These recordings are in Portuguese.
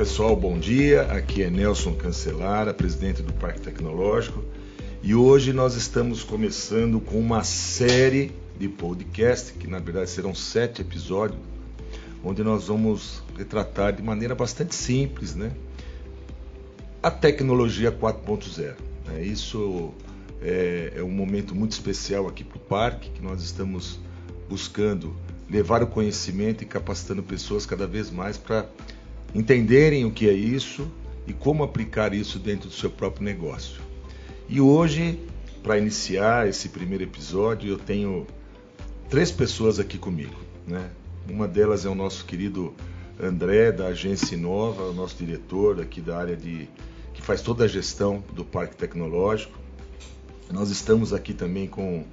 pessoal, bom dia. Aqui é Nelson Cancelara, presidente do Parque Tecnológico, e hoje nós estamos começando com uma série de podcast, que na verdade serão sete episódios, onde nós vamos retratar de maneira bastante simples, né, a tecnologia 4.0. Né? Isso é, é um momento muito especial aqui para o parque, que nós estamos buscando levar o conhecimento e capacitando pessoas cada vez mais para entenderem o que é isso e como aplicar isso dentro do seu próprio negócio. E hoje, para iniciar esse primeiro episódio, eu tenho três pessoas aqui comigo. Né? Uma delas é o nosso querido André, da agência Inova, o nosso diretor aqui da área de. que faz toda a gestão do Parque Tecnológico. Nós estamos aqui também com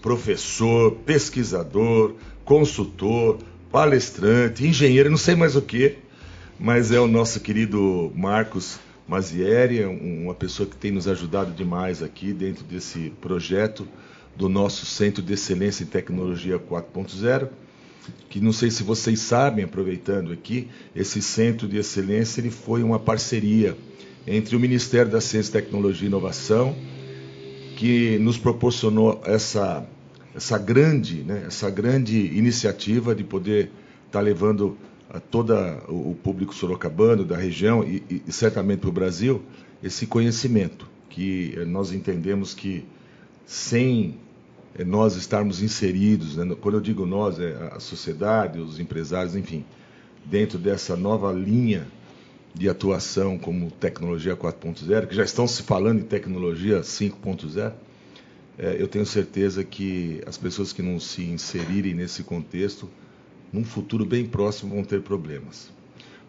professor, pesquisador, consultor, palestrante, engenheiro, não sei mais o que, mas é o nosso querido Marcos Mazieri, uma pessoa que tem nos ajudado demais aqui dentro desse projeto do nosso Centro de Excelência em Tecnologia 4.0, que não sei se vocês sabem, aproveitando aqui, esse Centro de Excelência ele foi uma parceria entre o Ministério da Ciência, Tecnologia e Inovação, que nos proporcionou essa, essa, grande, né, essa grande iniciativa de poder estar tá levando a todo o público sorocabano, da região e, e certamente para o Brasil, esse conhecimento que eh, nós entendemos que sem eh, nós estarmos inseridos, né, quando eu digo nós, é a sociedade, os empresários, enfim, dentro dessa nova linha de atuação como tecnologia 4.0, que já estão se falando em tecnologia 5.0, é, eu tenho certeza que as pessoas que não se inserirem nesse contexto num futuro bem próximo vão ter problemas.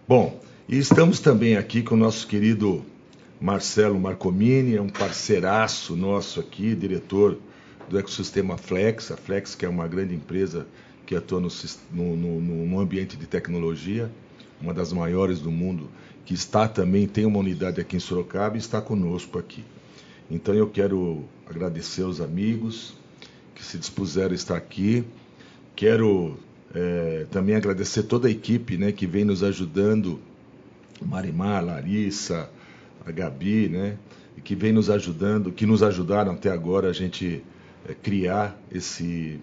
Bom, e estamos também aqui com o nosso querido Marcelo Marcomini, é um parceiraço nosso aqui, diretor do ecossistema Flex, a Flex que é uma grande empresa que atua no, no, no, ambiente de tecnologia, uma das maiores do mundo, que está também, tem uma unidade aqui em Sorocaba e está conosco aqui. Então eu quero agradecer aos amigos que se dispuseram a estar aqui. Quero é, também agradecer toda a equipe né, que vem nos ajudando, Marimar, Larissa, a Gabi, né, que vem nos ajudando, que nos ajudaram até agora a gente é, criar esse,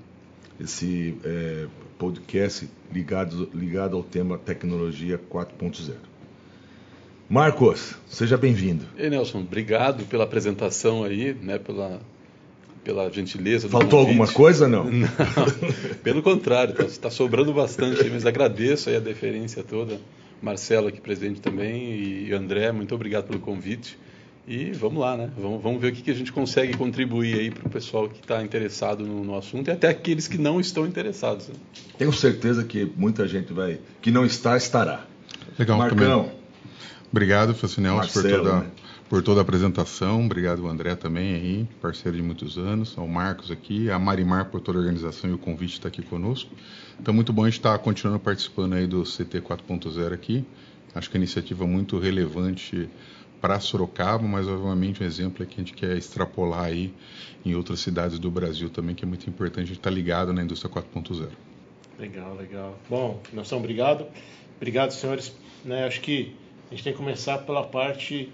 esse é, podcast ligado, ligado ao tema tecnologia 4.0. Marcos, seja bem-vindo. Ei, Nelson, obrigado pela apresentação aí, né, pela pela gentileza. Faltou alguma coisa não? Não, pelo contrário, está tá sobrando bastante, mas agradeço aí a deferência toda. Marcelo aqui presente também e André, muito obrigado pelo convite. E vamos lá, né? Vamos, vamos ver o que, que a gente consegue contribuir aí para o pessoal que está interessado no, no, assunto e até aqueles que não estão interessados. Né? Tenho certeza que muita gente vai, que não está, estará. Legal, Marcão. Também. Obrigado, Facinel, por toda né? Por toda a apresentação. Obrigado, André, também aí, parceiro de muitos anos. Ao Marcos aqui, a Marimar por toda a organização e o convite estar aqui conosco. Então, muito bom a gente estar continuando participando aí do CT 4.0 aqui. Acho que é uma iniciativa muito relevante para Sorocaba, mas obviamente um exemplo é que a gente quer extrapolar aí em outras cidades do Brasil também, que é muito importante a gente estar ligado na indústria 4.0. Legal, legal. Bom, Nelson, obrigado. Obrigado, senhores. Né, acho que a gente tem que começar pela parte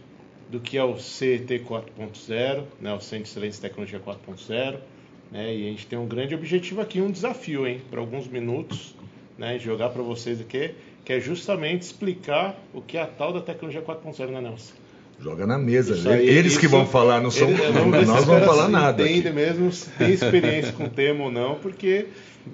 do que é o CET 4.0, né, o Centro de Excelência e Tecnologia 4.0. Né, e a gente tem um grande objetivo aqui, um desafio, hein, para alguns minutos, né, jogar para vocês aqui, que é justamente explicar o que é a tal da tecnologia 4.0, né, Nelson? Joga na mesa. Aí, Eles isso, que vão falar, não são ele, nós não vamos falar nada. Entende mesmo se tem experiência com o tema ou não, porque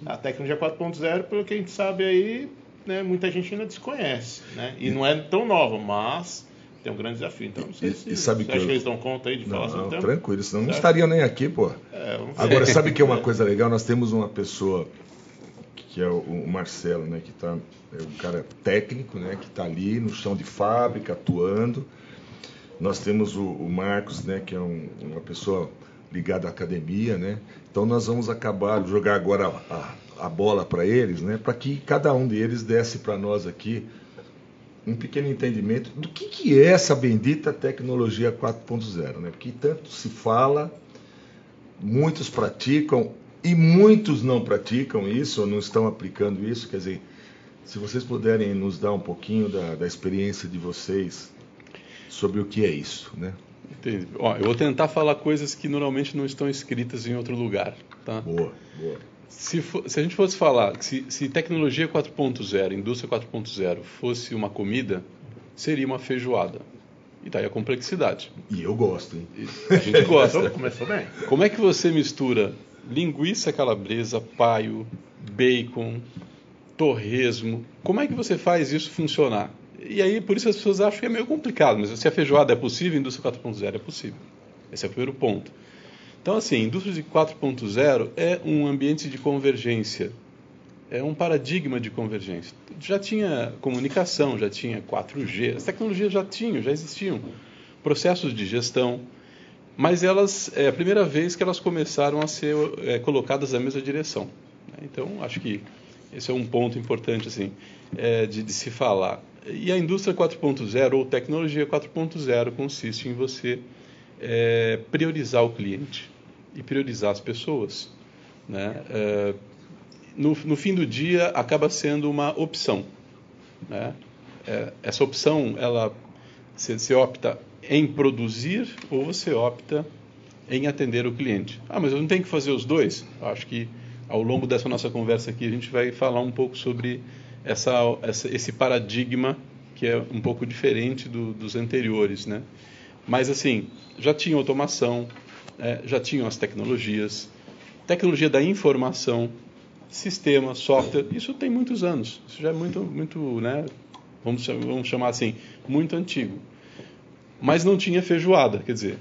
a tecnologia 4.0, pelo que a gente sabe aí, né, muita gente ainda desconhece. Né? E não é tão nova, mas tem um grande desafio. Então, não sei e, se, e sabe que, acha eu... que eles dão conta aí de não, falar sobre o tema. Tranquilo, senão não estariam nem aqui, pô. É, Agora, sabe que é uma coisa legal? Nós temos uma pessoa que é o Marcelo, né, que está é um cara técnico, né, que está ali no chão de fábrica, atuando. Nós temos o, o Marcos, né, que é um, uma pessoa ligada à academia, né? Então nós vamos acabar jogar agora a, a, a bola para eles, né, para que cada um deles desse para nós aqui um pequeno entendimento do que, que é essa bendita tecnologia 4.0, né? Porque tanto se fala, muitos praticam e muitos não praticam isso ou não estão aplicando isso, quer dizer, Se vocês puderem nos dar um pouquinho da, da experiência de vocês sobre o que é isso, né? Entendi. Ó, eu vou tentar falar coisas que normalmente não estão escritas em outro lugar, tá? Boa, boa. Se, for, se a gente fosse falar que se, se tecnologia 4.0, indústria 4.0 fosse uma comida, seria uma feijoada. E daí a complexidade. E eu gosto, hein? A gente gosta. Começou bem. Como é que você mistura linguiça calabresa, paio, bacon, torresmo? Como é que você faz isso funcionar? E aí, por isso as pessoas acham que é meio complicado, mas se a feijoada é possível, a indústria 4.0 é possível. Esse é o primeiro ponto. Então, assim, a indústria de 4.0 é um ambiente de convergência, é um paradigma de convergência. Já tinha comunicação, já tinha 4G, as tecnologias já tinham, já existiam, processos de gestão, mas elas é a primeira vez que elas começaram a ser é, colocadas na mesma direção. Né? Então, acho que esse é um ponto importante assim é, de, de se falar. E a indústria 4.0 ou tecnologia 4.0 consiste em você é, priorizar o cliente e priorizar as pessoas. Né? É, no, no, fim do dia, acaba sendo uma opção. Né? É, essa opção, ela você opta em produzir ou você opta em atender o cliente. Ah, mas eu não tenho que fazer os dois? Acho que ao longo dessa nossa conversa aqui a gente vai falar um pouco sobre essa, essa esse paradigma que é um pouco diferente do, dos anteriores, né? Mas assim, já tinha automação, é, já tinham as tecnologias, tecnologia da informação, sistema, software, isso tem muitos anos. Isso já é muito, muito, né? Vamos, vamos chamar assim, muito antigo. Mas não tinha feijoada, quer dizer,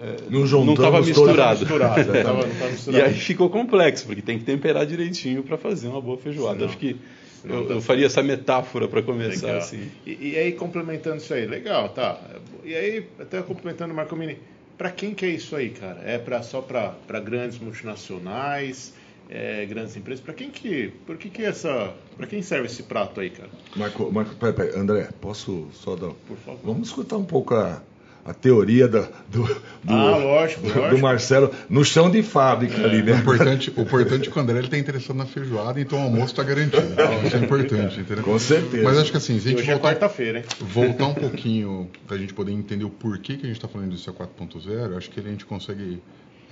é, não estava misturado. misturado, é. tava, misturado. E aí ficou complexo, porque tem que temperar direitinho para fazer uma boa feijoada. Acho que eu, eu, faria essa metáfora para começar assim. E, e, aí complementando isso aí, legal, tá? E aí até complementando o Marco Mini, para quem que é isso aí, cara? É para só para grandes multinacionais, é, grandes empresas? Para quem que, por que que essa, para quem serve esse prato aí, cara? Marco, Marco, peraí, peraí, André, posso só dar? Por favor. Vamos escutar um pouco a a teoria da, do, do, ah, lógico, lógico. do Marcelo no chão de fábrica é. ali, né? O importante, o importante é que o André está interessado na feijoada, então o almoço está garantido. Então, isso é importante, entendeu? Com certeza. Mas acho que assim, se a gente Hoje é voltar, é quarta-feira, hein? voltar um pouquinho para a gente poder entender o porquê que a gente está falando disso a 4.0, acho que a gente consegue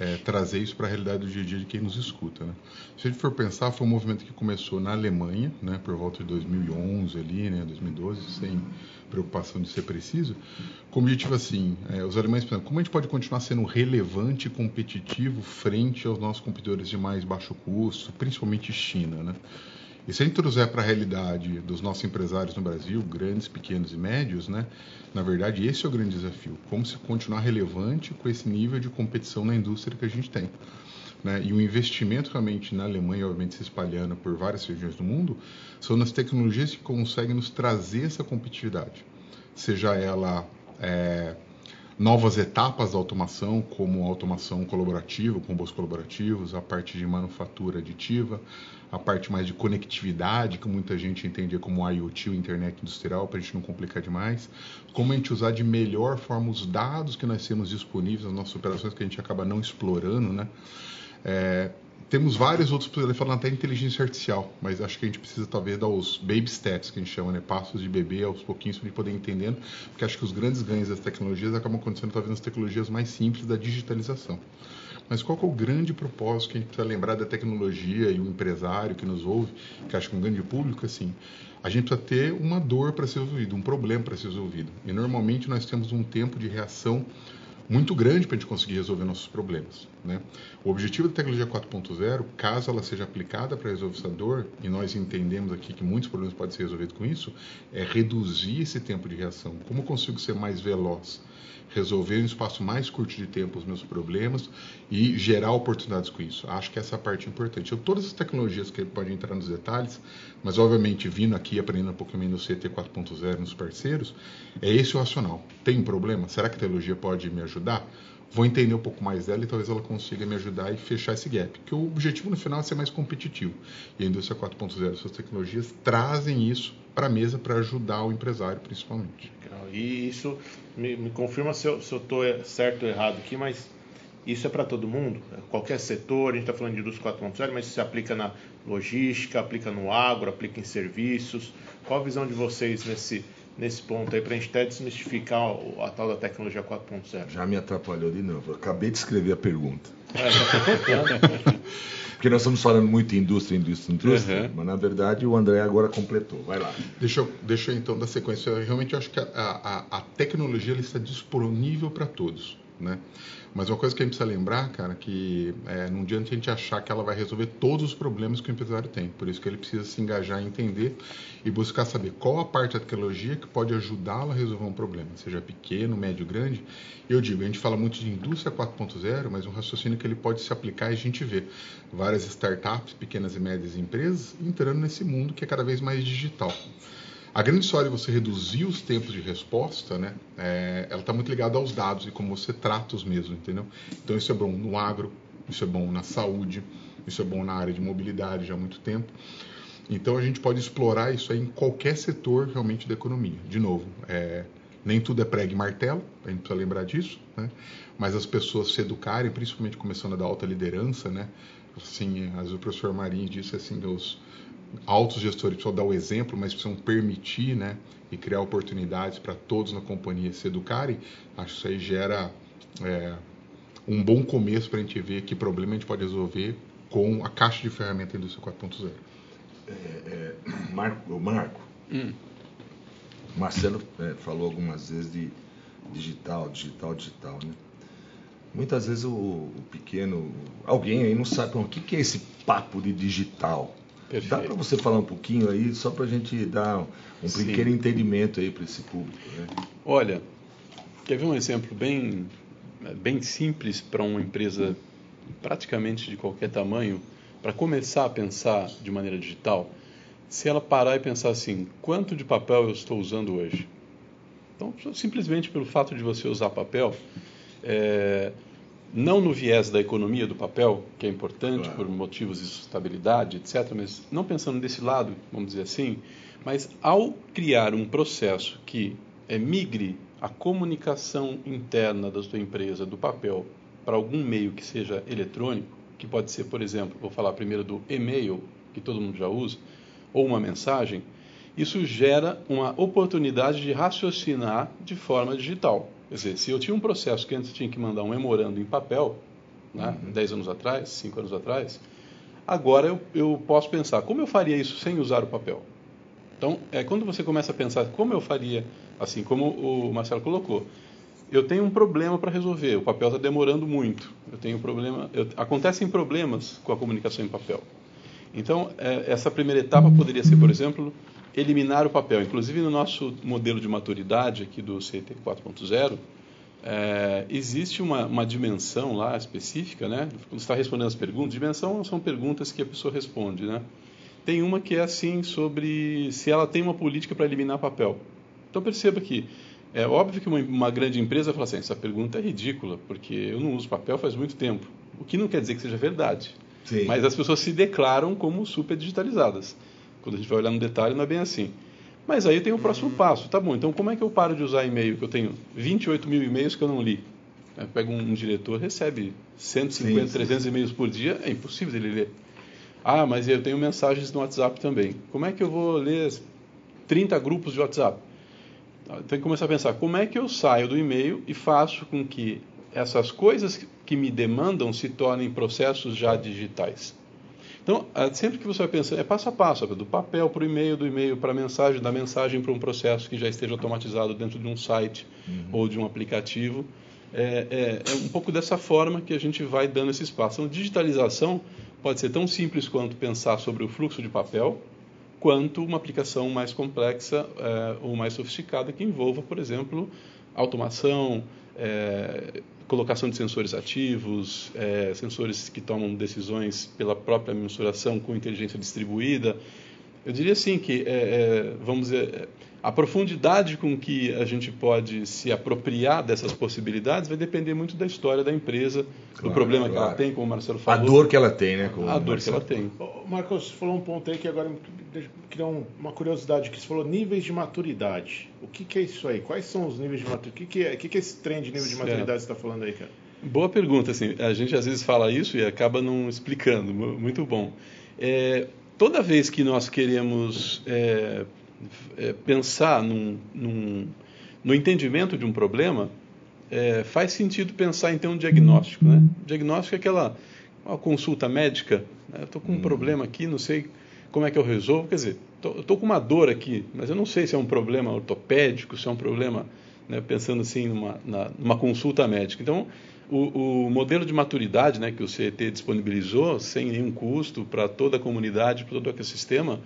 é, trazer isso para a realidade do dia a dia de quem nos escuta. Né? Se a gente for pensar, foi um movimento que começou na Alemanha, né, por volta de 2011 ali, né, 2012, sem preocupação de ser preciso, com o objetivo assim, é, os alemães pensam, como a gente pode continuar sendo relevante e competitivo frente aos nossos competidores de mais baixo custo, principalmente China, né? E se a gente trouxer para a realidade dos nossos empresários no Brasil, grandes, pequenos e médios, né? Na verdade, esse é o grande desafio. Como se continuar relevante com esse nível de competição na indústria que a gente tem. Né? E o investimento realmente na Alemanha, obviamente se espalhando por várias regiões do mundo, são nas tecnologias que conseguem nos trazer essa competitividade. Seja ela é, novas etapas da automação, como automação colaborativa, com robôs colaborativos, a parte de manufatura aditiva, a parte mais de conectividade, que muita gente entendia como IoT, internet industrial, para a gente não complicar demais. Como a gente usar de melhor forma os dados que nós temos disponíveis nas nossas operações, que a gente acaba não explorando, né? É, temos vários outros, ele falando até inteligência artificial, mas acho que a gente precisa talvez dar os baby steps, que a gente chama, né? Passos de bebê aos pouquinhos para a gente poder entendendo, porque acho que os grandes ganhos das tecnologias acabam acontecendo talvez nas tecnologias mais simples da digitalização. Mas qual é o grande propósito que a gente precisa lembrar da tecnologia e o empresário que nos ouve, que acho que um grande público, assim, a gente precisa ter uma dor para ser resolvida, um problema para ser resolvido. E normalmente nós temos um tempo de reação muito grande para a gente conseguir resolver nossos problemas. Né? O objetivo da tecnologia 4.0, caso ela seja aplicada para resolver essa dor, e nós entendemos aqui que muitos problemas podem ser resolvidos com isso, é reduzir esse tempo de reação. Como eu consigo ser mais veloz? Resolver em um espaço mais curto de tempo os meus problemas e gerar oportunidades com isso. Acho que essa é a parte importante. Eu, todas as tecnologias que podem entrar nos detalhes, mas obviamente vindo aqui aprendendo um pouquinho no CT 4.0 nos parceiros, é esse o racional. Tem um problema? Será que a tecnologia pode me ajudar? Vou entender um pouco mais dela e talvez ela consiga me ajudar e fechar esse gap. Porque o objetivo no final é ser mais competitivo. E a indústria 4.0, suas tecnologias trazem isso para a mesa para ajudar o empresário, principalmente. E isso me, me confirma se eu estou certo ou errado aqui, mas Isso é para todo mundo, qualquer setor, a gente está falando de indústria 4.0, mas isso se aplica na logística, aplica no agro, aplica em serviços. Qual a visão de vocês nesse, nesse ponto aí, para a gente até desmistificar a, a tal da tecnologia 4.0? Já me atrapalhou de novo, acabei de escrever a pergunta. Porque nós estamos falando muito em indústria, indústria, indústria, uhum. mas na verdade o André agora completou. Vai lá. Deixa eu, deixa eu então dar sequência. Eu realmente acho que a, a, a tecnologia está disponível para todos. Né? Mas uma coisa que a gente precisa lembrar, cara, que é, não adianta a gente achar que ela vai resolver todos os problemas que o empresário tem. Por isso que ele precisa se engajar entender e buscar saber qual a parte da tecnologia que pode ajudá-lo a resolver um problema, seja pequeno, médio, grande. Eu digo, a gente fala muito de indústria 4.0, mas um raciocínio que ele pode se aplicar e a gente vê várias startups, pequenas e médias empresas, entrando nesse mundo que é cada vez mais digital. A grande história de você reduzir os tempos de resposta, né, é, ela está muito ligada aos dados e como você trata os mesmos, entendeu? Então isso é bom no agro, isso é bom na saúde, isso é bom na área de mobilidade já há muito tempo. Então a gente pode explorar isso aí em qualquer setor realmente da economia. De novo, é, nem tudo é prego e martelo, a gente precisa lembrar disso, né? mas as pessoas se educarem, principalmente começando da alta liderança, né? assim, às vezes o professor Marinho disse assim, os, altos gestores precisam dar o exemplo, mas precisam permitir né, e criar oportunidades para todos na companhia se educarem, acho que isso aí gera é, um bom começo para a gente ver que problema a gente pode resolver com a caixa de ferramenta da indústria 4.0. É, é, Marco, Marco hum. Marcelo é, falou algumas vezes de digital, digital, digital, né? Muitas vezes o, o pequeno, alguém aí não sabe o que, que é esse papo de digital. Perfeito. Dá para você falar um pouquinho aí, só para a gente dar um Sim. pequeno entendimento aí para esse público? Né? Olha, quer ver um exemplo bem, bem simples para uma empresa praticamente de qualquer tamanho, para começar a pensar de maneira digital? Se ela parar e pensar assim, quanto de papel eu estou usando hoje? Então, simplesmente pelo fato de você usar papel, é, não no viés da economia do papel, que é importante claro. por motivos de sustentabilidade, etc., mas não pensando desse lado, vamos dizer assim, mas ao criar um processo que é, migre a comunicação interna da sua empresa do papel para algum meio que seja eletrônico, que pode ser, por exemplo, vou falar primeiro do e-mail, que todo mundo já usa, ou uma mensagem, isso gera uma oportunidade de raciocinar de forma digital. Quer dizer, se eu tinha um processo que antes tinha que mandar um memorando em papel, né, uhum. 10 anos atrás, 5 anos atrás, agora eu, eu posso pensar, como eu faria isso sem usar o papel? Então, é quando você começa a pensar como eu faria, assim como o Marcelo colocou, eu tenho um problema para resolver, o papel está demorando muito, eu tenho um problema, eu, acontecem problemas com a comunicação em papel. Então, é, essa primeira etapa poderia ser, por exemplo, eliminar o papel. Inclusive, no nosso modelo de maturidade aqui do CT 4.0, é, existe uma, uma, dimensão lá específica, né? Quando está respondendo as perguntas, dimensão são perguntas que a pessoa responde, né? Tem uma que é assim sobre se ela tem uma política para eliminar papel. Então perceba que é óbvio que uma, uma grande empresa fala assim, essa pergunta é ridícula, porque eu não uso papel faz muito tempo. O que não quer dizer que seja verdade. Sim. Mas as pessoas se declaram como super digitalizadas. Quando a gente vai olhar no detalhe, não é bem assim. Mas aí tem o próximo passo. Tá bom, então como é que eu paro de usar e-mail? Que eu tenho 28 mil e-mails que eu não li. Pega um, um, diretor, recebe 150, sim, 300 e-mails por dia, é impossível ele ler. Ah, mas eu tenho mensagens no WhatsApp também. Como é que eu vou ler 30 grupos de WhatsApp? Tem que começar a pensar, como é que eu saio do e-mail e faço com que essas coisas que me demandam se tornem processos já digitais? Então, é, sempre que você vai pensar, é passo a passo, do papel para o e-mail, do e-mail para a mensagem, da mensagem para um processo que já esteja automatizado dentro de um site uhum. ou de um aplicativo. É, é, é, um pouco dessa forma que a gente vai dando esse espaço. Então, digitalização pode ser tão simples quanto pensar sobre o fluxo de papel, quanto uma aplicação mais complexa é, ou mais sofisticada que envolva, por exemplo, automação, é, colocação de sensores ativos, é, sensores que tomam decisões pela própria mensuração com inteligência distribuída. Eu diria assim que, é, é, vamos dizer, a profundidade com que a gente pode se apropriar dessas possibilidades vai depender muito da história da empresa, claro, do problema claro. que ela tem, como o Marcelo falou. A dor que ela tem, né? a dor que ela tem. Marcos, você falou um ponto aí que agora criou uma curiosidade, que você falou níveis de maturidade. O que, que é isso aí? Quais são os níveis de maturidade? O que, que, é, o que, que é esse trem de nível de maturidade que você está falando aí, cara? Boa pergunta. Assim, a gente às vezes fala isso e acaba não explicando. Muito bom. É, toda vez que nós queremos é, é, pensar num, num, no entendimento de um problema, é, faz sentido pensar em ter um diagnóstico. Né? Diagnóstico é aquela uma consulta médica. Né? Estou com um hum. problema aqui, não sei como é que eu resolvo. Quer dizer, estou com uma dor aqui, mas eu não sei se é um problema ortopédico, se é um problema, né, pensando assim, numa, na, numa consulta médica. Então, o, o, modelo de maturidade né, que o CET disponibilizou, sem nenhum custo, para toda a comunidade, para todo o ecossistema,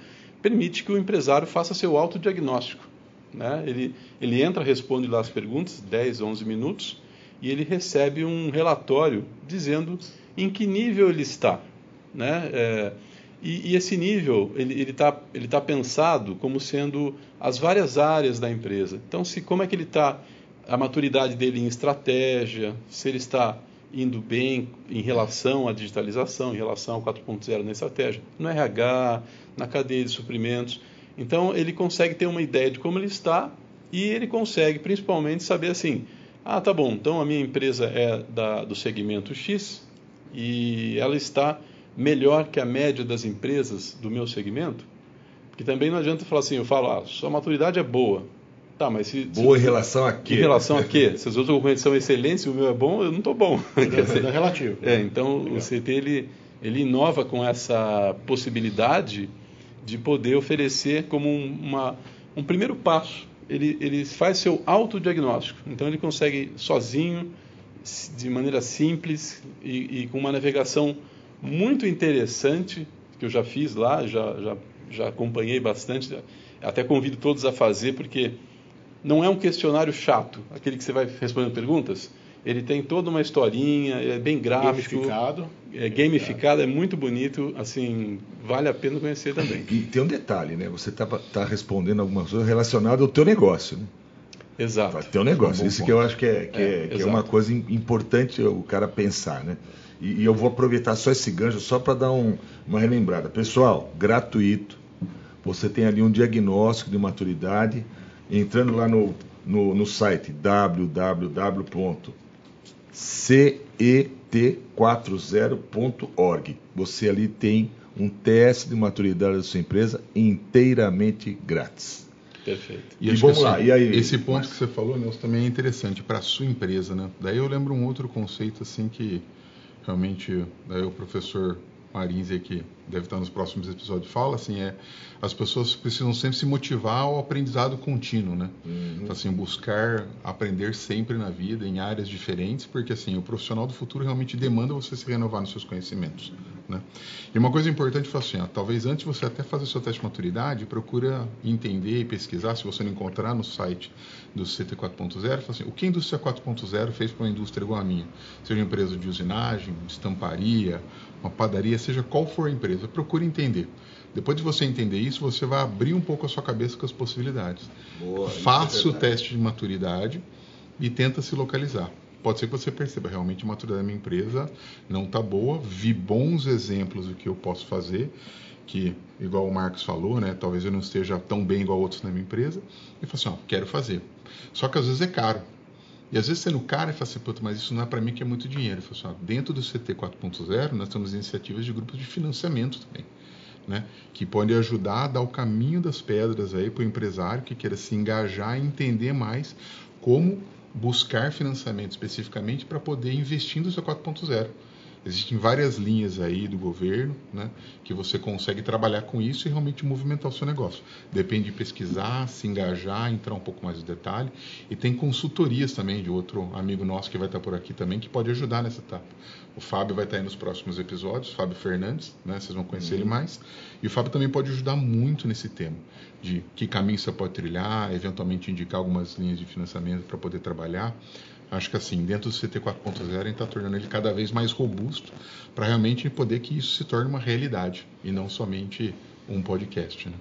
permite que o empresário faça seu autodiagnóstico. Né? Ele, ele entra, responde lá as perguntas, 10, 11 minutos, e ele recebe um relatório dizendo em que nível ele está. Né? É, e, e, esse nível ele está ele tá pensado como sendo as várias áreas da empresa. Então, se como é que ele está a maturidade dele em estratégia, se ele está indo bem em relação à digitalização, em relação ao 4.0 na estratégia, no RH, na cadeia de suprimentos. Então, ele consegue ter uma ideia de como ele está e ele consegue, principalmente, saber assim: ah, tá bom, então a minha empresa é da, do segmento X e ela está melhor que a média das empresas do meu segmento. Porque também não adianta falar assim: eu falo, ah, sua maturidade é boa, Tá, mas se, Boa se, em relação a quê? Em relação a quê? Se os outros concorrentes são excelentes e o meu é bom, eu não estou bom. É, dizer, é relativo. É, então Legal. o CT ele, ele inova com essa possibilidade de poder oferecer como uma, um primeiro passo. Ele, ele faz seu autodiagnóstico. Então ele consegue sozinho, de maneira simples e, e com uma navegação muito interessante, que eu já fiz lá, já, já, já acompanhei bastante. Até convido todos a fazer, porque não é um questionário chato, aquele que você vai respondendo perguntas. Ele tem toda uma historinha, é bem gráfico. Gamificado. É gamificado, é muito bonito, assim, vale a pena conhecer também. E tem um detalhe, né? Você está tá respondendo alguma coisa relacionada ao teu negócio, né? Exato. Teu negócio. É um Isso ponto. que eu acho que é, que é, é, que é uma coisa importante o cara pensar, né? E, e eu vou aproveitar só esse gancho só para dar um, uma relembrada. Pessoal, gratuito. Você tem ali um diagnóstico de maturidade entrando lá no, no, no site www.cet40.org. Você ali tem um teste de maturidade da sua empresa inteiramente grátis. Perfeito. E, e vamos assim, lá, e aí? Esse ponto mas... que você falou, Nelson, também é interessante para a sua empresa, né? Daí eu lembro um outro conceito assim que realmente daí o professor Marins que deve estar nos próximos episódios fala assim é as pessoas precisam sempre se motivar ao aprendizado contínuo né? Uhum. então, assim buscar aprender sempre na vida em áreas diferentes porque assim o profissional do futuro realmente demanda você se renovar nos seus conhecimentos né? E uma coisa importante foi assim ó, talvez antes você até fazer seu teste de maturidade procura entender e pesquisar se você não encontrar no site do CT 4.0 assim o que a indústria 4.0 fez para uma indústria igual a minha? Seja uma empresa de usinagem estamparia uma padaria, seja qual for a empresa, procure entender. Depois de você entender isso, você vai abrir um pouco a sua cabeça com as possibilidades. Boa, Faça é o teste de maturidade e tenta se localizar. Pode ser que você perceba realmente a maturidade da minha empresa não está boa. Vi bons exemplos do que eu posso fazer, que igual o Marcos falou, né? Talvez eu não esteja tão bem igual outros na minha empresa. E falo assim, ó, quero fazer. Só que às vezes é caro. E às vezes sendo cara e fala assim, Puta, mas isso não é para mim que é muito dinheiro. Eu falo assim, dentro do CT 4.0 nós temos iniciativas de grupos de financiamento também. Né, que podem ajudar a dar o caminho das pedras aí para o empresário que queira se engajar e entender mais como buscar financiamento especificamente para poder investir no seu 4.0. Existem várias linhas aí do governo, né, que você consegue trabalhar com isso e realmente movimentar o seu negócio. Depende de pesquisar, se engajar, entrar um pouco mais no detalhe. E tem consultorias também de outro amigo nosso que vai estar por aqui também, que pode ajudar nessa etapa. O Fábio vai estar aí nos próximos episódios, Fábio Fernandes, né, vocês vão conhecer uhum. ele mais. E o Fábio também pode ajudar muito nesse tema, de que caminho você pode trilhar, eventualmente indicar algumas linhas de financiamento para poder trabalhar acho que assim, dentro do CT 4.0, a gente está tornando ele cada vez mais robusto para realmente poder que isso se torne uma realidade e não somente um podcast. Né?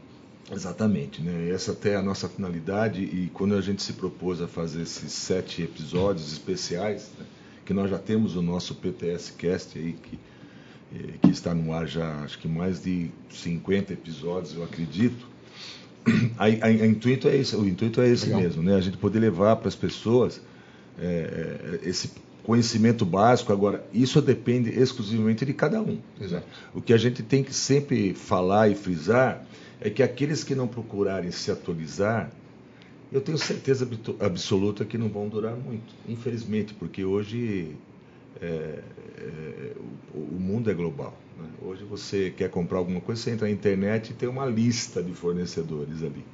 Exatamente, né? Essa até é a nossa finalidade e quando a gente se propôs a fazer esses sete episódios especiais, né? que nós já temos o nosso PTS Cast aí que eh, que está no ar já acho que mais de 50 episódios, eu acredito. A, a, a intuito é esse, o intuito é esse Legal. mesmo, né? A gente poder levar para as pessoas é, é, esse, conhecimento básico. Agora, isso depende exclusivamente de cada um. Exato. O que a gente tem que sempre falar e frisar é que aqueles que não procurarem se atualizar, eu tenho certeza absoluta que não vão durar muito, infelizmente, porque hoje é, é, o, o, mundo é global. Né? Hoje você quer comprar alguma coisa, você entra na internet e tem uma lista de fornecedores ali.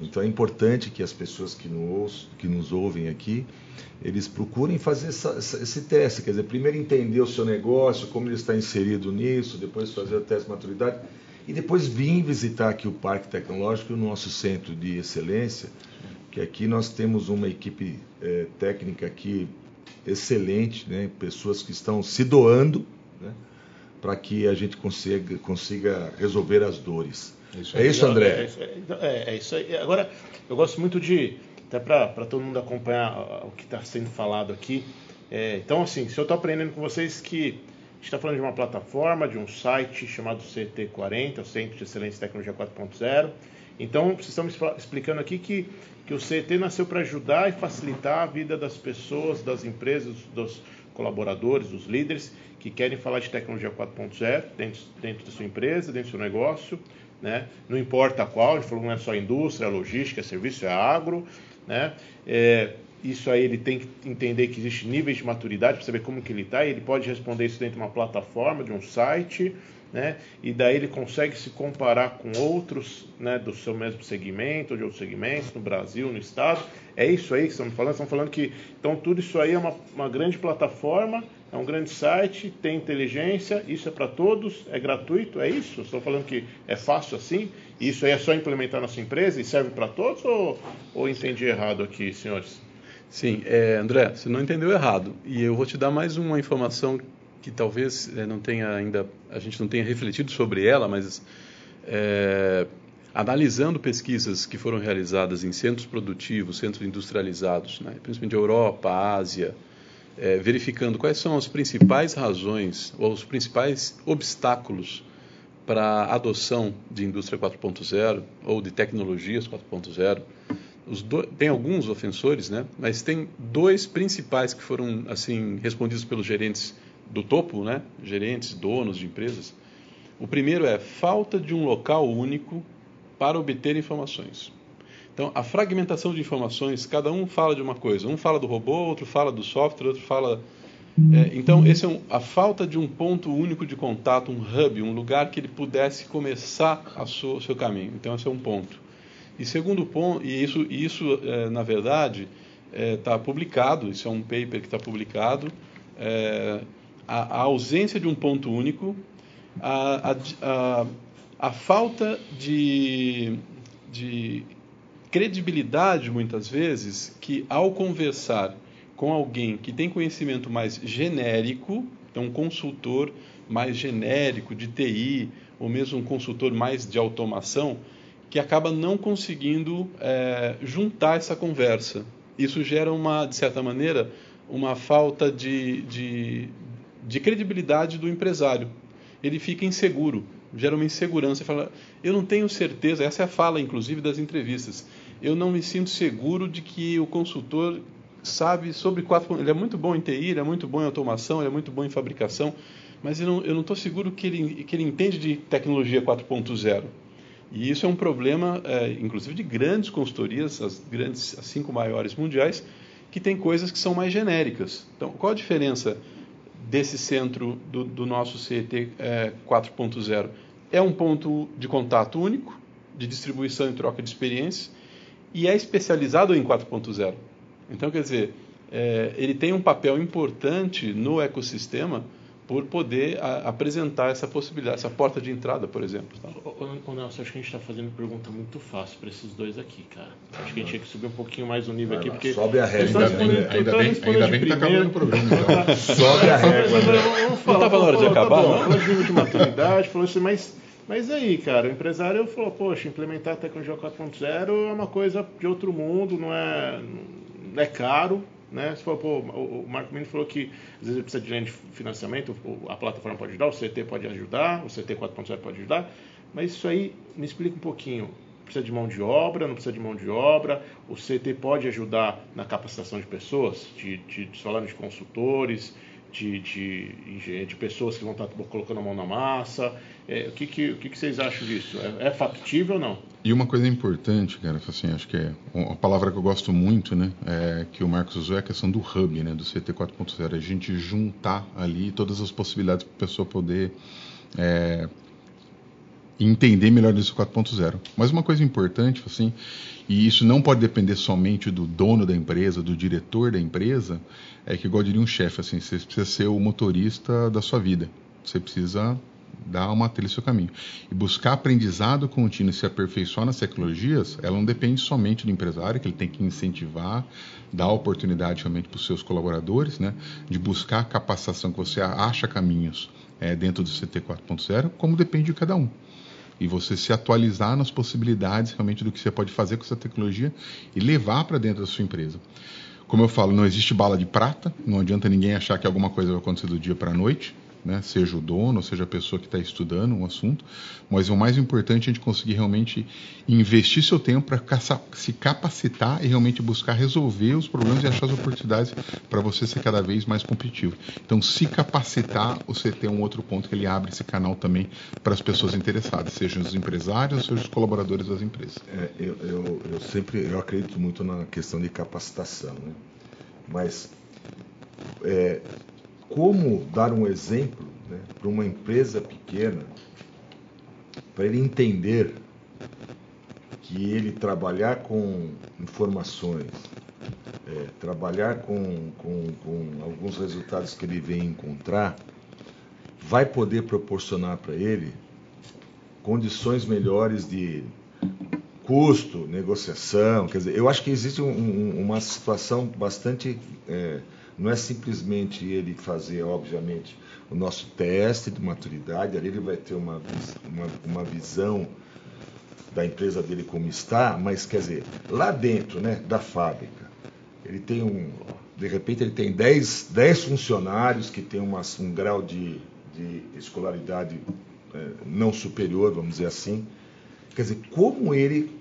Então é importante que as pessoas que nos, que nos ouvem aqui, eles procurem fazer essa, essa, esse teste. Quer dizer, primeiro entender o seu negócio, como ele está inserido nisso, depois fazer o teste de maturidade e depois vir visitar aqui o Parque Tecnológico, o nosso centro de excelência, que aqui nós temos uma equipe é, técnica aqui excelente, né? pessoas que estão se doando né? para que a gente consiga, consiga resolver as dores. É isso, é isso André? É, é, é, isso aí. Agora, eu gosto muito de, até para todo mundo acompanhar o que está sendo falado aqui. É, então, assim, se eu estou aprendendo com vocês que gente está falando de uma plataforma, de um site chamado CT40, o Centro de Excelência e Tecnologia 4.0. Então, vocês estão me explicando aqui que, que o CT nasceu para ajudar e facilitar a vida das pessoas, das empresas, dos colaboradores, dos líderes que querem falar de tecnologia 4.0 dentro, dentro da sua empresa, dentro do seu negócio. Né? Não importa qual, a gente falou não é só indústria, é logística, é serviço, é agro. Né? É, isso aí ele tem que entender que existe níveis de maturidade para saber como que ele está, e ele pode responder isso dentro de uma plataforma, de um site, né? E daí ele consegue se comparar com outros, né, do seu mesmo segmento, de outros segmentos, no Brasil, no estado. É isso aí que estamos falando. Estamos falando que então tudo isso aí é uma, uma grande plataforma, é um grande site, tem inteligência, isso é para todos, é gratuito, é isso? Estou falando que é fácil assim? Isso aí é só implementar na sua empresa e serve para todos ou, ou entendi errado aqui, senhores? Sim, é, André, você não entendeu errado. E eu vou te dar mais uma informação que talvez é, não tenha ainda, a gente não tenha refletido sobre ela, mas é, analisando pesquisas que foram realizadas em centros produtivos, centros industrializados, né, principalmente Europa, Ásia, é, verificando quais são as principais razões ou os principais obstáculos para a adoção de indústria 4.0 ou de tecnologias 4.0 do, tem alguns ofensores, né? Mas tem dois principais que foram assim respondidos pelos gerentes do topo, né? Gerentes, donos de empresas. O primeiro é falta de um local único para obter informações. Então, a fragmentação de informações, cada um fala de uma coisa. Um fala do robô, outro fala do software, outro fala. É, então, esse é um, a falta de um ponto único de contato, um hub, um lugar que ele pudesse começar o seu caminho. Então, esse é um ponto. E segundo ponto, e isso, isso é, na verdade está é, publicado, isso é um paper que está publicado, é, a, a, ausência de um ponto único, a, a, a falta de, de credibilidade, muitas vezes, que ao conversar com alguém que tem conhecimento mais genérico, então um consultor mais genérico de TI, ou mesmo um consultor mais de automação, que acaba não conseguindo é, juntar essa conversa. Isso gera uma, de certa maneira, uma falta de, de, de credibilidade do empresário. Ele fica inseguro, gera uma insegurança. Fala, eu não tenho certeza. Essa é a fala, inclusive, das entrevistas. Eu não me sinto seguro de que o consultor sabe sobre quatro. Ele é muito bom em TI, ele é muito bom em automação, ele é muito bom em fabricação, mas eu não estou seguro que ele, que ele entende de tecnologia 4.0. E isso é um problema, é, inclusive, de grandes consultorias, as grandes, as cinco maiores mundiais, que tem coisas que são mais genéricas. Então, qual a diferença desse centro do, do nosso CET é, 4.0? É um ponto de contato único, de distribuição e troca de experiências, e é especializado em 4.0. Então, quer dizer, é, ele tem um papel importante no ecossistema por poder a, apresentar essa possibilidade, essa porta de entrada, por exemplo. Tá? Ô, ô, Nelson, acho que a gente está fazendo pergunta muito fácil para esses dois aqui, cara. Acho que a gente tinha que subir um pouquinho mais o nível aqui, porque... Sobe a régua. Ainda, ainda, ainda, bem, ainda bem que está acabando o programa. Sobe a régua. Não estava na hora de acabar, tá não? Falou de nível de maturidade, falou assim, mas... Mas aí, cara, o empresário falou, poxa, implementar a tecnologia 4.0 é uma coisa de outro mundo, não é, não é caro, né? Se for, pô, o Marco Mini falou que às vezes precisa de linha de financiamento, a plataforma pode ajudar, o CT pode ajudar, o CT 4.0 pode ajudar, mas isso aí me explica um pouquinho. precisa de mão de obra, não precisa de mão de obra. O CT pode ajudar na capacitação de pessoas, de, de, de de consultores, de, de, de, pessoas que vão estar colocando a mão na massa. É, o que, que, o que, que vocês acham disso? É, é, factível ou não? E uma coisa importante, cara, assim, acho que é uma palavra que eu gosto muito, né, é, que o Marcos usou é a questão do hub, né, do CT 4.0, a gente juntar ali todas as possibilidades para a pessoa poder é, entender melhor isso 4.0. Mas uma coisa importante, assim, e isso não pode depender somente do dono da empresa, do diretor da empresa, é que, igual diria um chefe, assim, você precisa ser o motorista da sua vida. Você precisa dar uma trilha seu caminho. E buscar aprendizado contínuo e se aperfeiçoar nas tecnologias, ela não depende somente do empresário, que ele tem que incentivar, dar oportunidade realmente para os seus colaboradores, né, de buscar a capacitação que você acha caminhos é, dentro do CT 4.0, como depende de cada um e você se atualizar nas possibilidades realmente do que você pode fazer com essa tecnologia e levar para dentro da sua empresa. Como eu falo, não existe bala de prata, não adianta ninguém achar que alguma coisa vai acontecer do dia para a noite né? seja o dono, seja a pessoa que está estudando um assunto, mas o mais importante é a gente conseguir realmente investir seu tempo para se capacitar e realmente buscar resolver os problemas e achar as oportunidades para você ser cada vez mais competitivo. Então, se capacitar, você tem um outro ponto que ele abre esse canal também para as pessoas interessadas, sejam os empresários, sejam os colaboradores das empresas. É, eu, eu, eu, sempre eu acredito muito na questão de capacitação, né? mas é, como dar um exemplo né, para uma empresa pequena, para ele entender que ele trabalhar com informações, é, trabalhar com, com, com alguns resultados que ele vem encontrar, vai poder proporcionar para ele condições melhores de custo, negociação. Quer dizer, eu acho que existe um, um, uma situação bastante é, não é simplesmente ele fazer, obviamente, o nosso teste de maturidade, ali ele vai ter uma, uma, uma visão da empresa dele como está, mas quer dizer, lá dentro né, da fábrica, ele tem um. De repente ele tem 10, 10 funcionários que têm uma, um grau de, de escolaridade é, não superior, vamos dizer assim. Quer dizer, como ele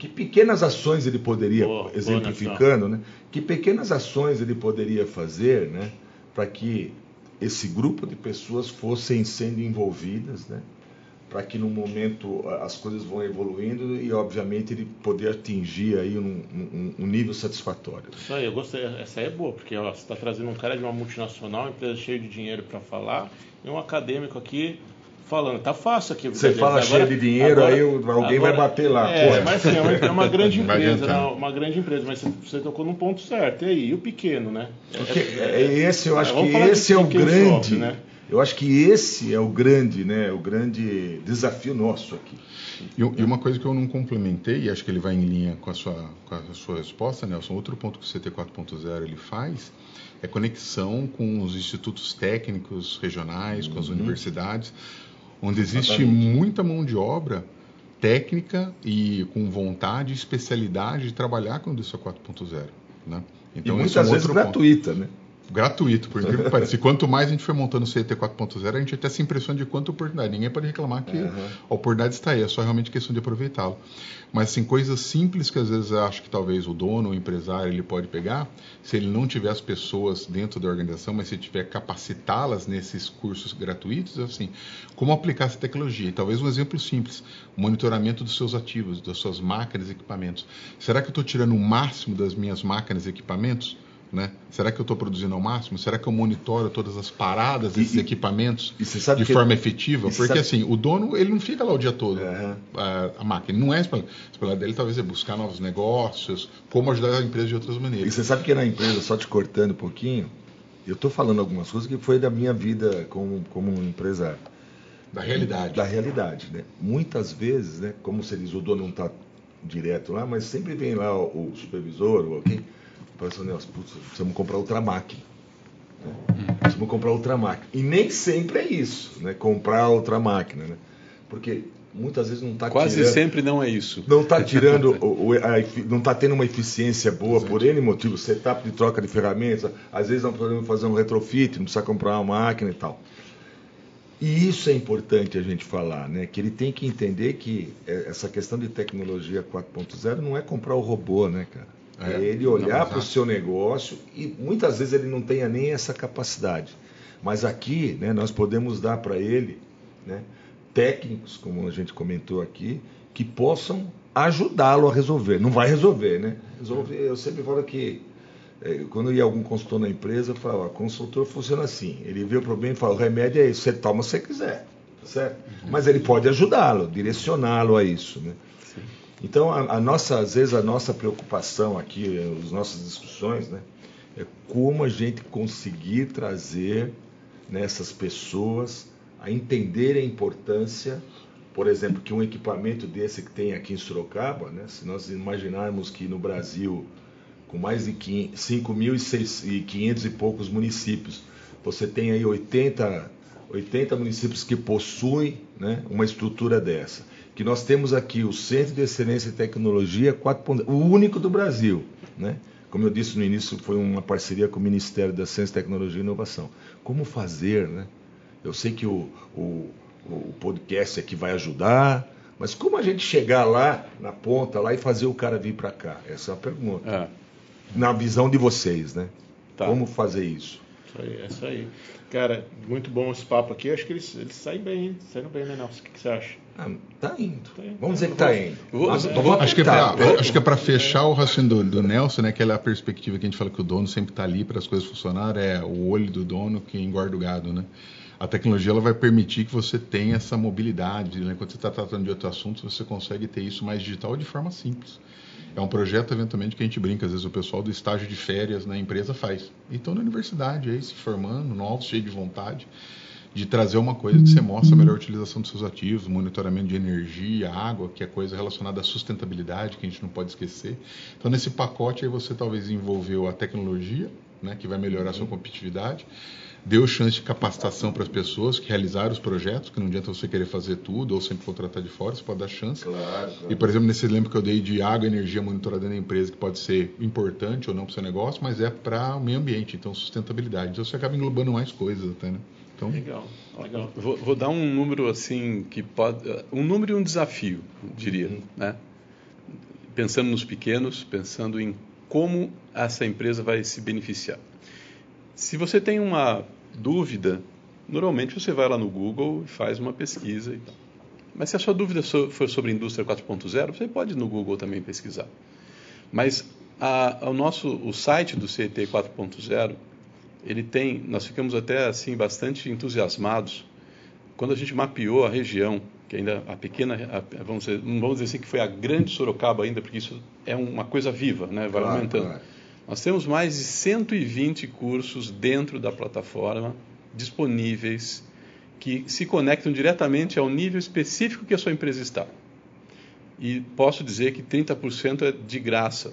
que pequenas ações ele poderia, boa, exemplificando, boa né? que pequenas ações ele poderia fazer né? para que esse grupo de pessoas fossem sendo envolvidas, né? para que no momento as coisas vão evoluindo e obviamente ele poder atingir aí um, um, um nível satisfatório. Isso aí, eu gostei, essa aí é boa, porque ó, você está trazendo um cara de uma multinacional, uma empresa cheia de dinheiro para falar, e um acadêmico aqui falando, tá fácil aqui. Você fala cheio de dinheiro, agora, aí alguém agora, vai bater lá. É, mas assim, é uma, é uma grande empresa, né? uma grande empresa, mas você tocou num ponto certo. E aí, e o pequeno, né? É, é, esse, eu acho que esse é o grande. Sofre, né? Eu acho que esse é o grande, né? O grande desafio nosso aqui. E, e, uma coisa que eu não complementei, e acho que ele vai em linha com a sua, com a sua resposta, Nelson, outro ponto que o CT 4.0 ele faz é conexão com os institutos técnicos regionais, uhum. com as uhum. universidades, onde existe Exatamente. muita mão de obra técnica e com vontade e especialidade de trabalhar com o indústria 4.0. Né? Então, e muitas é um vezes gratuita, né? Gratuito, por incrível que pareça. E quanto mais a gente foi montando o CT 4.0, a gente até se impressiona de quanta oportunidade. Ninguém pode reclamar que uhum. a oportunidade está aí, é só realmente questão de aproveitá-lo. Mas, assim, coisas simples que às vezes eu acho que talvez o dono, o empresário, ele pode pegar, se ele não tiver as pessoas dentro da organização, mas se tiver capacitá-las nesses cursos gratuitos, assim, como aplicar essa tecnologia. E talvez um exemplo simples, monitoramento dos seus ativos, das suas máquinas e equipamentos. Será que eu estou tirando o máximo das minhas máquinas e equipamentos? Né? Será que eu estou produzindo ao máximo? Será que eu monitoro todas as paradas desses e, equipamentos de que, forma efetiva? Porque sabe... assim, o dono ele não fica lá o dia todo, uhum. a, a, máquina. Não é a especialidade dele, talvez é buscar novos negócios, como ajudar a empresa de outras maneiras. E você sabe que na empresa, só te cortando um pouquinho, eu estou falando algumas coisas que foi da minha vida como, como um empresário. Da realidade. Da realidade, né? Muitas vezes, né, como você diz, o dono não está direto lá, mas sempre vem lá o, o supervisor ou alguém Parece, Nelson, putz, precisamos comprar outra máquina. Né? Hum. Precisamos comprar outra máquina. E nem sempre é isso, né? Comprar outra máquina, né? Porque muitas vezes não está Quase tirando, sempre não é isso. Não está tirando, o, a, não está tendo uma eficiência boa Exato. por N motivos, setup de troca de ferramentas, às vezes não podemos fazer um retrofit, não precisa comprar uma máquina e tal. E isso é importante a gente falar, né? Que ele tem que entender que é, essa questão de tecnologia 4.0 não é comprar o robô, né, cara? É, ele olhar para o seu negócio e muitas vezes ele não tenha nem essa capacidade. Mas aqui, né, nós podemos dar para ele, né, técnicos, como a gente comentou aqui, que possam ajudá-lo a resolver. Não vai resolver, né? Resolver, eu sempre falo que é, quando ia algum consultor na empresa, eu falava, o consultor funciona assim. Ele vê o problema e fala, o remédio é isso, você toma se você quiser, tá certo? Uhum. Mas ele pode ajudá-lo, direcioná-lo a isso, né? Então, a, a, nossa, às vezes, a nossa preocupação aqui, as nossas discussões, né? É como a gente conseguir trazer nessas pessoas a entender a importância por exemplo, que um equipamento desse que tem aqui em Sorocaba, né, se nós imaginarmos que no Brasil, com mais de 5.500 e poucos municípios, você tem aí 80, 80 municípios que possuem né, uma estrutura dessa. Que nós temos aqui o Centro de Excelência em Tecnologia, 4. o único do Brasil. Né? Como eu disse no início, foi uma parceria com o Ministério da Ciência, Tecnologia e Inovação. Como fazer? Né? Eu sei que o, o o podcast aqui vai ajudar. Mas como a gente chegar lá, na ponta, lá e fazer o cara vir para cá? Essa é a pergunta. É. Na visão de vocês, né? Tá. Como fazer isso? Isso aí, é isso aí. Cara, muito bom esse papo aqui. Acho que eles, eles saem bem, hein? Saíram bem, né, Nelson? O que, que você acha? Ah, tá indo. Tá indo. Vamos dizer que tá indo. Mas, é, acho, que é pra, acho que é para fechar o raciocínio do, do, Nelson, né? Aquela perspectiva que a gente fala que o dono sempre está ali para as coisas funcionarem, é o olho do dono que engorda o gado, né? a tecnologia ela vai permitir que você tenha essa mobilidade. Né? Quando você está tratando de outro assunto, você consegue ter isso mais digital de forma simples. É um projeto, eventualmente, que a gente brinca, às vezes o pessoal do estágio de férias na empresa faz. E estão na universidade aí, se formando, novos, cheios de vontade de trazer uma coisa que você mostra a melhor utilização dos seus ativos, monitoramento de energia, água, que é coisa relacionada à sustentabilidade, que a gente não pode esquecer. Então, nesse pacote aí você talvez envolveu a tecnologia, né, que vai melhorar a sua competitividade, deu chance de capacitação para as pessoas que realizaram os projetos, que não adianta você querer fazer tudo ou sempre contratar de fora, você pode dar chance. Claro, claro. E, por exemplo, nesse exemplo que eu dei de água e energia monitorada na empresa, que pode ser importante ou não para o seu negócio, mas é para o meio ambiente, então sustentabilidade. Então você acaba englobando mais coisas até, né? Então, legal, legal. Vou, vou, dar um número assim que pode, um número e um desafio, diria, uhum. né? Pensando nos pequenos, pensando em como essa empresa vai se beneficiar. Se você tem uma dúvida, normalmente você vai lá no Google e faz uma pesquisa. E tal. Mas se a sua dúvida for sobre indústria 4.0, você pode ir no Google também pesquisar. Mas a, o nosso o site do CET 4.0, ele tem, nós ficamos até assim bastante entusiasmados quando a gente mapeou a região, que ainda a pequena, a, vamos dizer, não vamos dizer assim que foi a grande Sorocaba ainda, porque isso é uma coisa viva, né? Vai claro, aumentando. Claro. Nós temos mais de 120 cursos dentro da plataforma disponíveis que se conectam diretamente ao nível específico que a sua empresa está. E posso dizer que 30% é de graça.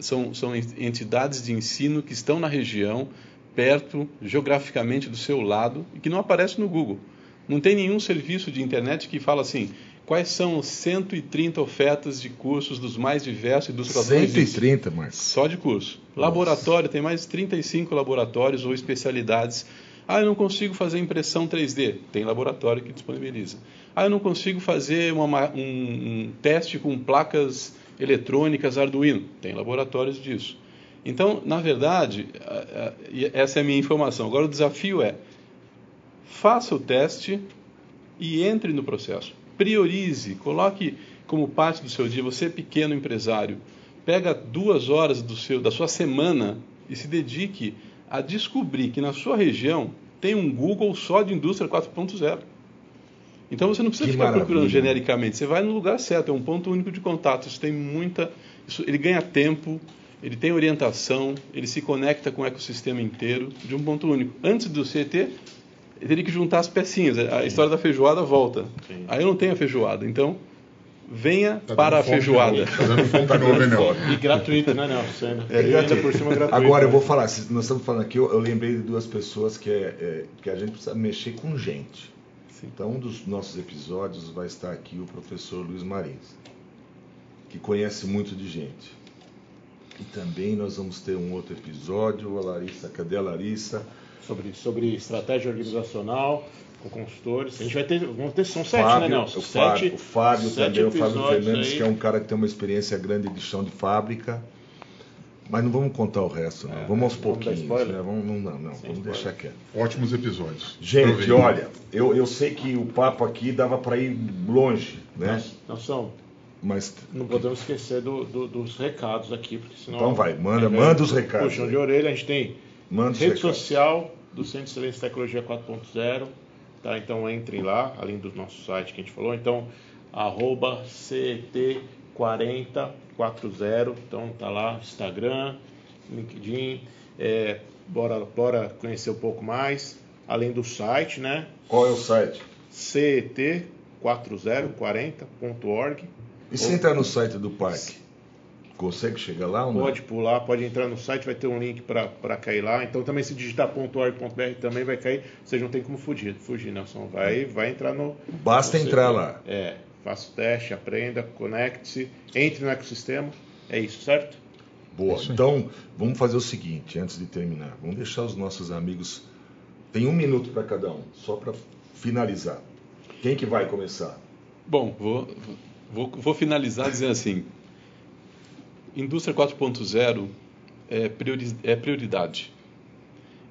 São, são entidades de ensino que estão na região, perto, geograficamente do seu lado, e que não aparecem no Google. Não tem nenhum serviço de internet que fala assim, quais são 130 ofertas de cursos dos mais diversos dos 130, Marcos. Só de curso. Nossa. Laboratório, tem mais de 35 laboratórios ou especialidades. Ah, eu não consigo fazer impressão 3D. Tem laboratório que disponibiliza. Ah, eu não consigo fazer uma, um, um teste com placas eletrônicas Arduino. Tem laboratórios disso. Então, na verdade, essa é a minha informação. Agora, o desafio é: faça o teste e entre no processo priorize, coloque como parte do seu dia, você é pequeno empresário, pega duas horas do seu, da sua semana e se dedique a descobrir que na sua região tem um Google só de indústria 4.0. Então você não precisa que ficar maravilha. procurando genericamente, você vai no lugar certo, é um ponto único de contato. Isso tem muita. Isso, ele ganha tempo, ele tem orientação, ele se conecta com o ecossistema inteiro de um ponto único. Antes do CT, teria que juntar as pecinhas. A história da feijoada volta. Sim. Aí eu não tenho a feijoada. Então, venha tá para a feijoada. Tá e gratuito, né, Nelson? É, gratuito. por cima gratuito. Agora, eu vou falar, nós estamos falando aqui, eu, eu lembrei de duas pessoas que, é, é, que a gente precisa mexer com gente. Sim. Então, um dos nossos episódios vai estar aqui o professor Luiz Marins, que conhece muito de gente. E também nós vamos ter um outro episódio, a Larissa, cadê a Larissa? Sobre, sobre estratégia organizacional com consultores. A gente vai ter, vamos ter, são sete, Fábio, né, Nelson? O Fábio, o Fábio também, o Fábio Fernandes, aí. que é um cara que tem uma experiência grande de chão de fábrica. Mas não vamos contar o resto, não. É, vamos aos pouquinhos. Né? Vamos, não, não, não. vamos deixar quieto. Ótimos episódios. Gente, olha, eu, eu sei que o papo aqui dava para ir longe, né? Nós, somos. Mas não podemos esquecer do, do, dos recados aqui, porque senão. Então vai, manda, é, manda os recados. Puxão de orelha, a gente tem manda rede social do Centro de Excelência Tecnologia 4.0. Tá? Então entrem lá, além do nosso site que a gente falou. Então, arroba CT4040. Então tá lá, Instagram, LinkedIn. É, bora, bora conhecer um pouco mais. Além do site, né? Qual é o site? CT4040.org. E se entrar no site do parque? Consegue chegar lá ou não? Pode pular, pode entrar no site, vai ter um link para cair lá. Então também se digitar .org.br também vai cair. Vocês não tem como fugir, fugir, Nelson. Vai, vai entrar no. Basta entrar lá. É, faça o teste, aprenda, conecte-se, entre no ecossistema. É isso, certo? Boa. Isso então, vamos fazer o seguinte, antes de terminar. Vamos deixar os nossos amigos. Tem um minuto para cada um, só para finalizar. Quem que vai começar? Bom, vou, vou, vou finalizar dizendo assim: Indústria 4.0 é, priori, é prioridade.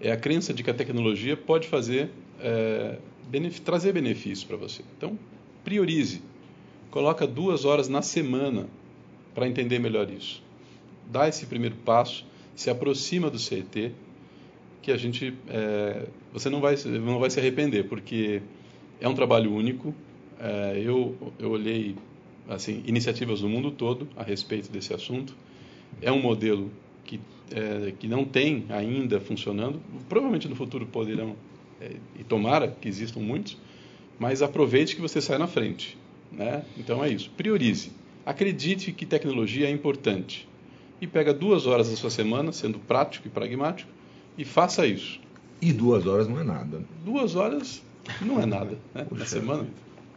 É a crença de que a tecnologia pode fazer é, benef, trazer benefícios para você. Então, priorize. Coloca duas horas na semana para entender melhor isso. Dá esse primeiro passo, se aproxima do CET, que a gente é, você não vai não vai se arrepender, porque é um trabalho único. É, eu eu olhei assim, iniciativas do mundo todo a respeito desse assunto. É um modelo que, é, que não tem ainda funcionando. Provavelmente no futuro poderão, é, e tomara que existam muitos, mas aproveite que você sai na frente. Né? Então é isso. Priorize. Acredite que tecnologia é importante. E pega duas horas da sua semana, sendo prático e pragmático, e faça isso. E duas horas não é nada. Duas horas não é nada né? na semana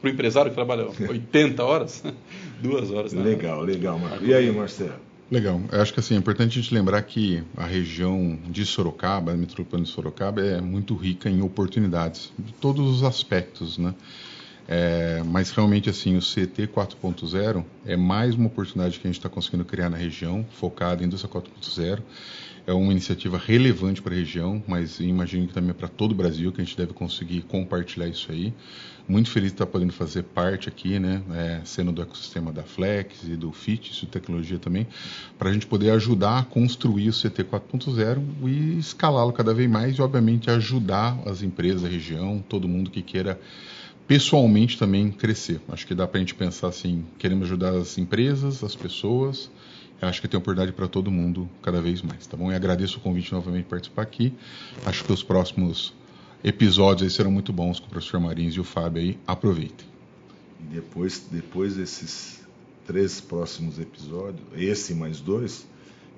para o empresário que trabalha 80 horas, duas horas. Né? Legal, legal, Marcos. E aí, Marcelo? Legal. Eu acho que assim, é importante a gente lembrar que a região de Sorocaba, a metropolitana de Sorocaba, é muito rica em oportunidades, de todos os aspectos, né? É, mas realmente assim, o CT 4.0 é mais uma oportunidade que a gente está conseguindo criar na região, focada em indústria 4.0 é uma iniciativa relevante para a região, mas imagino que também é para todo o Brasil que a gente deve conseguir compartilhar isso aí. Muito feliz de estar podendo fazer parte aqui, né, é, sendo do ecossistema da Flex e do FIT, isso tecnologia também, para a gente poder ajudar a construir o CT 4.0 e escalá-lo cada vez mais e, obviamente, ajudar as empresas da região, todo mundo que queira pessoalmente também crescer. Acho que dá para a gente pensar assim, queremos ajudar as empresas, as pessoas, acho que tem oportunidade para todo mundo cada vez mais, tá bom? E agradeço o convite novamente de participar aqui. Acho que os próximos episódios serão muito bons com o professor Marins e o Fábio aí. Aproveitem. E depois, depois desses três próximos episódios, esse mais dois,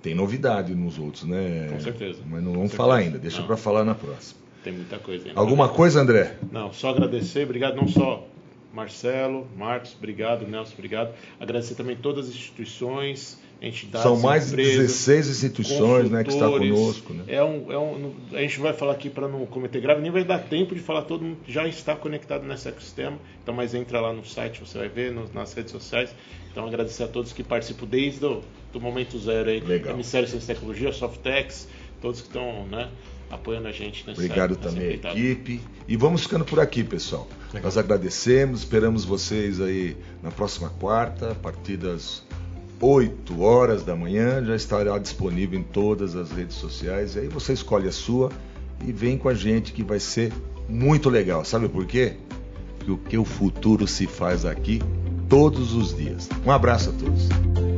tem novidade nos outros, né? Com certeza. Mas não vamos falar ainda, deixa para falar na próxima. Tem muita coisa ainda. Alguma coisa, André? Não, só agradecer, obrigado não só Marcelo, Marcos, obrigado, Nelson, obrigado. Agradecer também todas as instituições, entidades. São mais de 16 instituições né, que está conosco. Né? É um, é um, a gente vai falar aqui para não cometer grave, nem vai dar tempo de falar, todo mundo já está conectado nesse ecossistema. Então, mas entra lá no site, você vai ver, no, nas redes sociais. Então, agradecer a todos que participam desde o do momento zero aí. Legal. Ministério de Ciência e Tecnologia, Softex, todos que estão né, apoiando a gente nessa Obrigado também à equipe. E vamos ficando por aqui, pessoal. Legal. Nós agradecemos, esperamos vocês aí na próxima quarta, a partir das 8 horas da manhã, já estará disponível em todas as redes sociais. E aí você escolhe a sua e vem com a gente que vai ser muito legal. Sabe por quê? Porque o que o futuro se faz aqui todos os dias. Um abraço a todos.